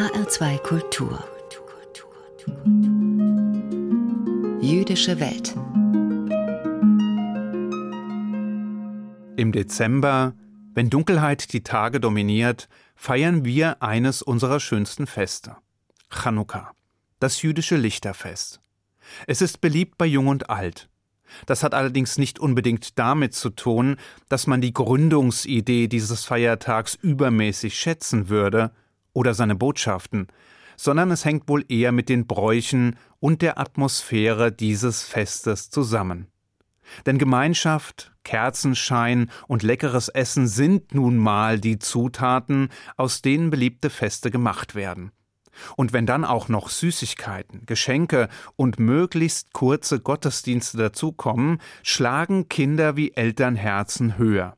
HR2 Kultur. Jüdische Welt. Im Dezember, wenn Dunkelheit die Tage dominiert, feiern wir eines unserer schönsten Feste. Chanukka, das jüdische Lichterfest. Es ist beliebt bei Jung und Alt. Das hat allerdings nicht unbedingt damit zu tun, dass man die Gründungsidee dieses Feiertags übermäßig schätzen würde oder seine Botschaften, sondern es hängt wohl eher mit den Bräuchen und der Atmosphäre dieses Festes zusammen. Denn Gemeinschaft, Kerzenschein und leckeres Essen sind nun mal die Zutaten, aus denen beliebte Feste gemacht werden. Und wenn dann auch noch Süßigkeiten, Geschenke und möglichst kurze Gottesdienste dazukommen, schlagen Kinder wie Elternherzen höher.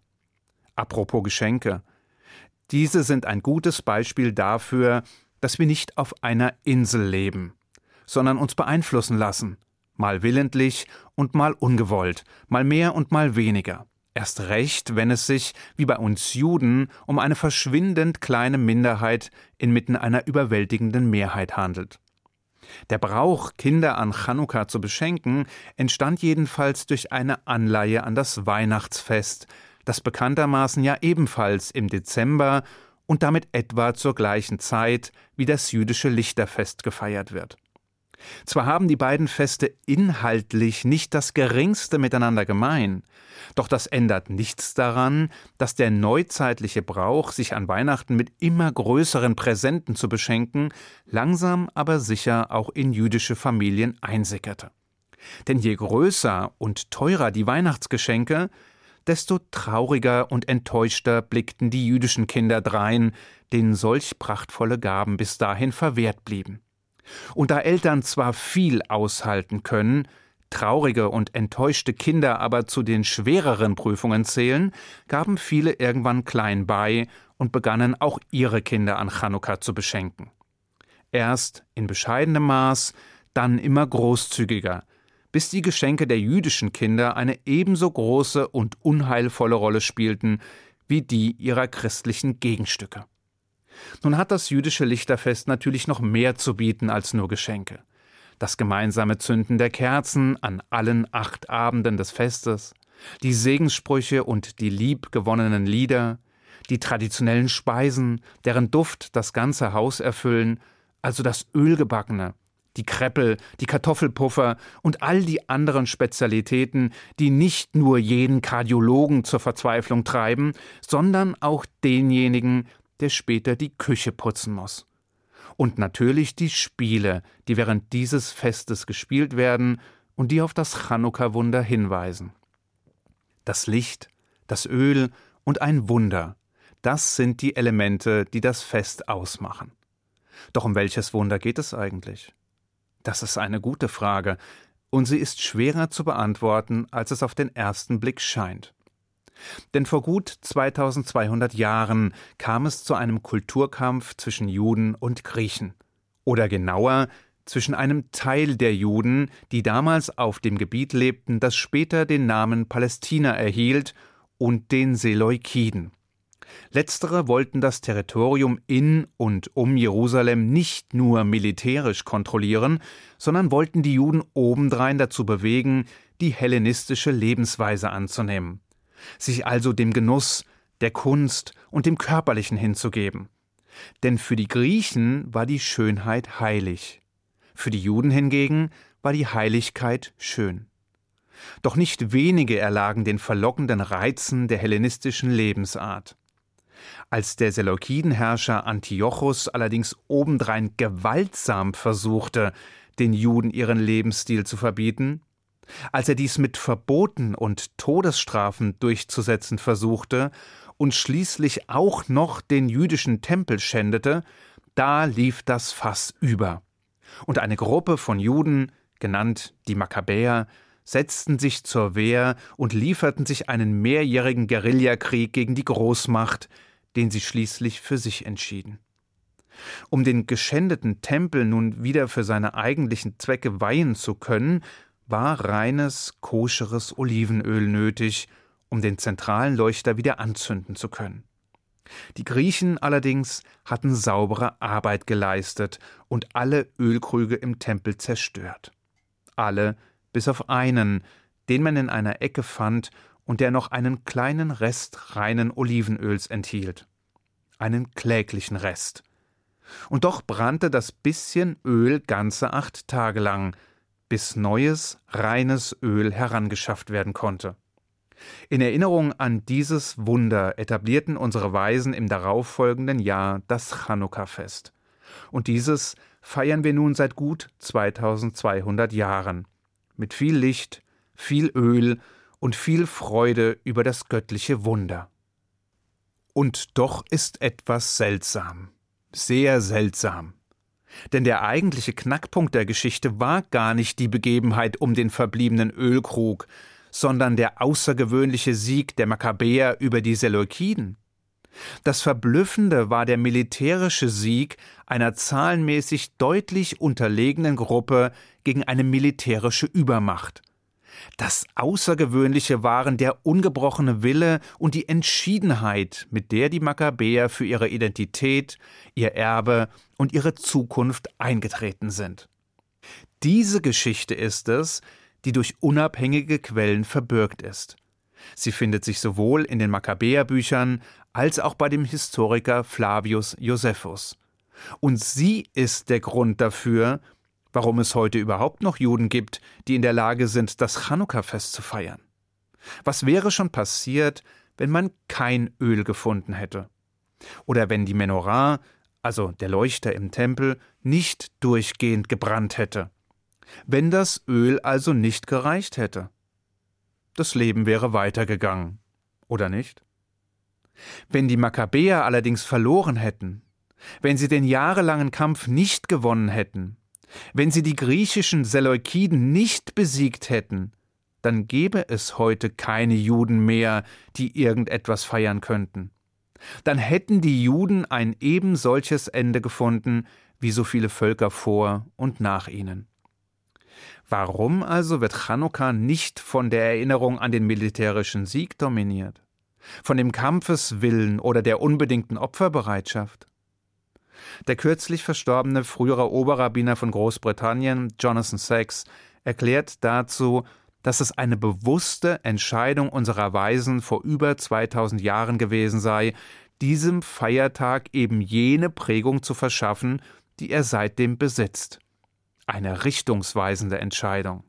Apropos Geschenke. Diese sind ein gutes Beispiel dafür, dass wir nicht auf einer Insel leben, sondern uns beeinflussen lassen, mal willentlich und mal ungewollt, mal mehr und mal weniger. Erst recht, wenn es sich, wie bei uns Juden, um eine verschwindend kleine Minderheit inmitten einer überwältigenden Mehrheit handelt. Der Brauch, Kinder an Chanukka zu beschenken, entstand jedenfalls durch eine Anleihe an das Weihnachtsfest, das bekanntermaßen ja ebenfalls im Dezember und damit etwa zur gleichen Zeit wie das jüdische Lichterfest gefeiert wird. Zwar haben die beiden Feste inhaltlich nicht das geringste miteinander gemein, doch das ändert nichts daran, dass der neuzeitliche Brauch, sich an Weihnachten mit immer größeren Präsenten zu beschenken, langsam aber sicher auch in jüdische Familien einsickerte. Denn je größer und teurer die Weihnachtsgeschenke, desto trauriger und enttäuschter blickten die jüdischen Kinder drein, denen solch prachtvolle Gaben bis dahin verwehrt blieben. Und da Eltern zwar viel aushalten können, traurige und enttäuschte Kinder aber zu den schwereren Prüfungen zählen, gaben viele irgendwann klein bei und begannen auch ihre Kinder an Chanukka zu beschenken. Erst in bescheidenem Maß, dann immer großzügiger, bis die Geschenke der jüdischen Kinder eine ebenso große und unheilvolle Rolle spielten wie die ihrer christlichen Gegenstücke. Nun hat das jüdische Lichterfest natürlich noch mehr zu bieten als nur Geschenke. Das gemeinsame Zünden der Kerzen an allen acht Abenden des Festes, die Segenssprüche und die liebgewonnenen Lieder, die traditionellen Speisen, deren Duft das ganze Haus erfüllen, also das Ölgebackene, die Kreppel, die Kartoffelpuffer und all die anderen Spezialitäten, die nicht nur jeden Kardiologen zur Verzweiflung treiben, sondern auch denjenigen, der später die Küche putzen muss. Und natürlich die Spiele, die während dieses Festes gespielt werden und die auf das Chanukka-Wunder hinweisen. Das Licht, das Öl und ein Wunder, das sind die Elemente, die das Fest ausmachen. Doch um welches Wunder geht es eigentlich? Das ist eine gute Frage, und sie ist schwerer zu beantworten, als es auf den ersten Blick scheint. Denn vor gut 2200 Jahren kam es zu einem Kulturkampf zwischen Juden und Griechen. Oder genauer, zwischen einem Teil der Juden, die damals auf dem Gebiet lebten, das später den Namen Palästina erhielt, und den Seleukiden. Letztere wollten das Territorium in und um Jerusalem nicht nur militärisch kontrollieren, sondern wollten die Juden obendrein dazu bewegen, die hellenistische Lebensweise anzunehmen sich also dem Genuss, der Kunst und dem Körperlichen hinzugeben. Denn für die Griechen war die Schönheit heilig, für die Juden hingegen war die Heiligkeit schön. Doch nicht wenige erlagen den verlockenden Reizen der hellenistischen Lebensart. Als der Seleukidenherrscher Antiochus allerdings obendrein gewaltsam versuchte, den Juden ihren Lebensstil zu verbieten, als er dies mit Verboten und Todesstrafen durchzusetzen versuchte und schließlich auch noch den jüdischen Tempel schändete, da lief das Fass über. Und eine Gruppe von Juden, genannt die Makkabäer, setzten sich zur Wehr und lieferten sich einen mehrjährigen Guerillakrieg gegen die Großmacht, den sie schließlich für sich entschieden. Um den geschändeten Tempel nun wieder für seine eigentlichen Zwecke weihen zu können, war reines, koscheres Olivenöl nötig, um den zentralen Leuchter wieder anzünden zu können. Die Griechen allerdings hatten saubere Arbeit geleistet und alle Ölkrüge im Tempel zerstört. Alle bis auf einen, den man in einer Ecke fand und der noch einen kleinen Rest reinen Olivenöls enthielt. Einen kläglichen Rest. Und doch brannte das bisschen Öl ganze acht Tage lang, bis neues, reines Öl herangeschafft werden konnte. In Erinnerung an dieses Wunder etablierten unsere Weisen im darauffolgenden Jahr das Chanukka-Fest. Und dieses feiern wir nun seit gut 2200 Jahren. Mit viel Licht, viel Öl und viel Freude über das göttliche Wunder. Und doch ist etwas seltsam, sehr seltsam. Denn der eigentliche Knackpunkt der Geschichte war gar nicht die Begebenheit um den verbliebenen Ölkrug, sondern der außergewöhnliche Sieg der Makkabäer über die Seleukiden. Das Verblüffende war der militärische Sieg einer zahlenmäßig deutlich unterlegenen Gruppe gegen eine militärische Übermacht. Das Außergewöhnliche waren der ungebrochene Wille und die Entschiedenheit, mit der die Makkabäer für ihre Identität, ihr Erbe und ihre Zukunft eingetreten sind. Diese Geschichte ist es, die durch unabhängige Quellen verbürgt ist. Sie findet sich sowohl in den Makkabäerbüchern als auch bei dem Historiker Flavius Josephus. Und sie ist der Grund dafür, warum es heute überhaupt noch Juden gibt, die in der Lage sind, das Chanukka-Fest zu feiern. Was wäre schon passiert, wenn man kein Öl gefunden hätte? Oder wenn die Menorah, also der Leuchter im Tempel, nicht durchgehend gebrannt hätte? wenn das Öl also nicht gereicht hätte. Das Leben wäre weitergegangen, oder nicht? Wenn die Makkabäer allerdings verloren hätten, wenn sie den jahrelangen Kampf nicht gewonnen hätten, wenn sie die griechischen Seleukiden nicht besiegt hätten, dann gäbe es heute keine Juden mehr, die irgendetwas feiern könnten. Dann hätten die Juden ein eben solches Ende gefunden wie so viele Völker vor und nach ihnen. Warum also wird Chanukka nicht von der Erinnerung an den militärischen Sieg dominiert? Von dem Kampfeswillen oder der unbedingten Opferbereitschaft? Der kürzlich verstorbene frühere Oberrabbiner von Großbritannien, Jonathan Sachs, erklärt dazu, dass es eine bewusste Entscheidung unserer Weisen vor über 2000 Jahren gewesen sei, diesem Feiertag eben jene Prägung zu verschaffen, die er seitdem besitzt eine richtungsweisende Entscheidung.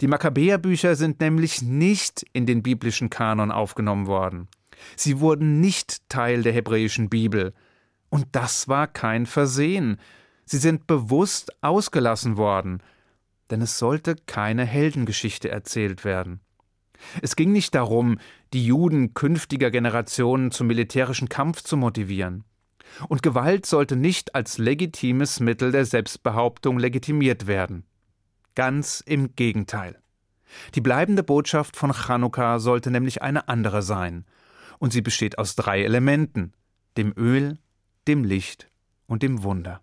Die Makkabäerbücher sind nämlich nicht in den biblischen Kanon aufgenommen worden. Sie wurden nicht Teil der hebräischen Bibel. Und das war kein Versehen. Sie sind bewusst ausgelassen worden, denn es sollte keine Heldengeschichte erzählt werden. Es ging nicht darum, die Juden künftiger Generationen zum militärischen Kampf zu motivieren. Und Gewalt sollte nicht als legitimes Mittel der Selbstbehauptung legitimiert werden. Ganz im Gegenteil. Die bleibende Botschaft von Chanukka sollte nämlich eine andere sein, und sie besteht aus drei Elementen dem Öl, dem Licht und dem Wunder.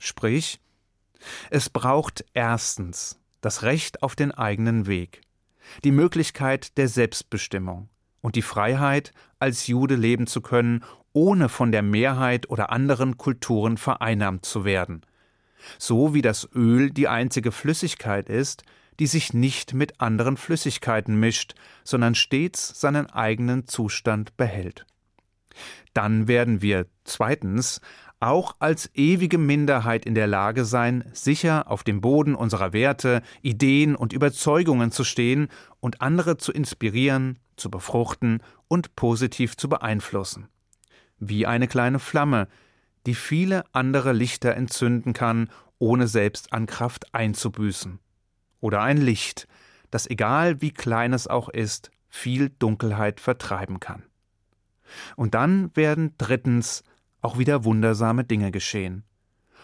Sprich, es braucht erstens das Recht auf den eigenen Weg, die Möglichkeit der Selbstbestimmung und die Freiheit, als Jude leben zu können, ohne von der Mehrheit oder anderen Kulturen vereinnahmt zu werden. So wie das Öl die einzige Flüssigkeit ist, die sich nicht mit anderen Flüssigkeiten mischt, sondern stets seinen eigenen Zustand behält. Dann werden wir zweitens auch als ewige Minderheit in der Lage sein, sicher auf dem Boden unserer Werte, Ideen und Überzeugungen zu stehen und andere zu inspirieren, zu befruchten und positiv zu beeinflussen wie eine kleine Flamme, die viele andere Lichter entzünden kann, ohne selbst an Kraft einzubüßen. Oder ein Licht, das egal wie klein es auch ist, viel Dunkelheit vertreiben kann. Und dann werden drittens auch wieder wundersame Dinge geschehen.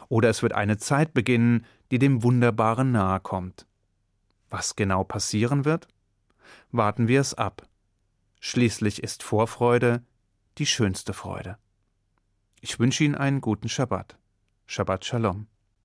Oder es wird eine Zeit beginnen, die dem Wunderbaren nahe kommt. Was genau passieren wird? Warten wir es ab. Schließlich ist Vorfreude die schönste Freude. Ich wünsche Ihnen einen guten Schabbat. Shabbat Shalom.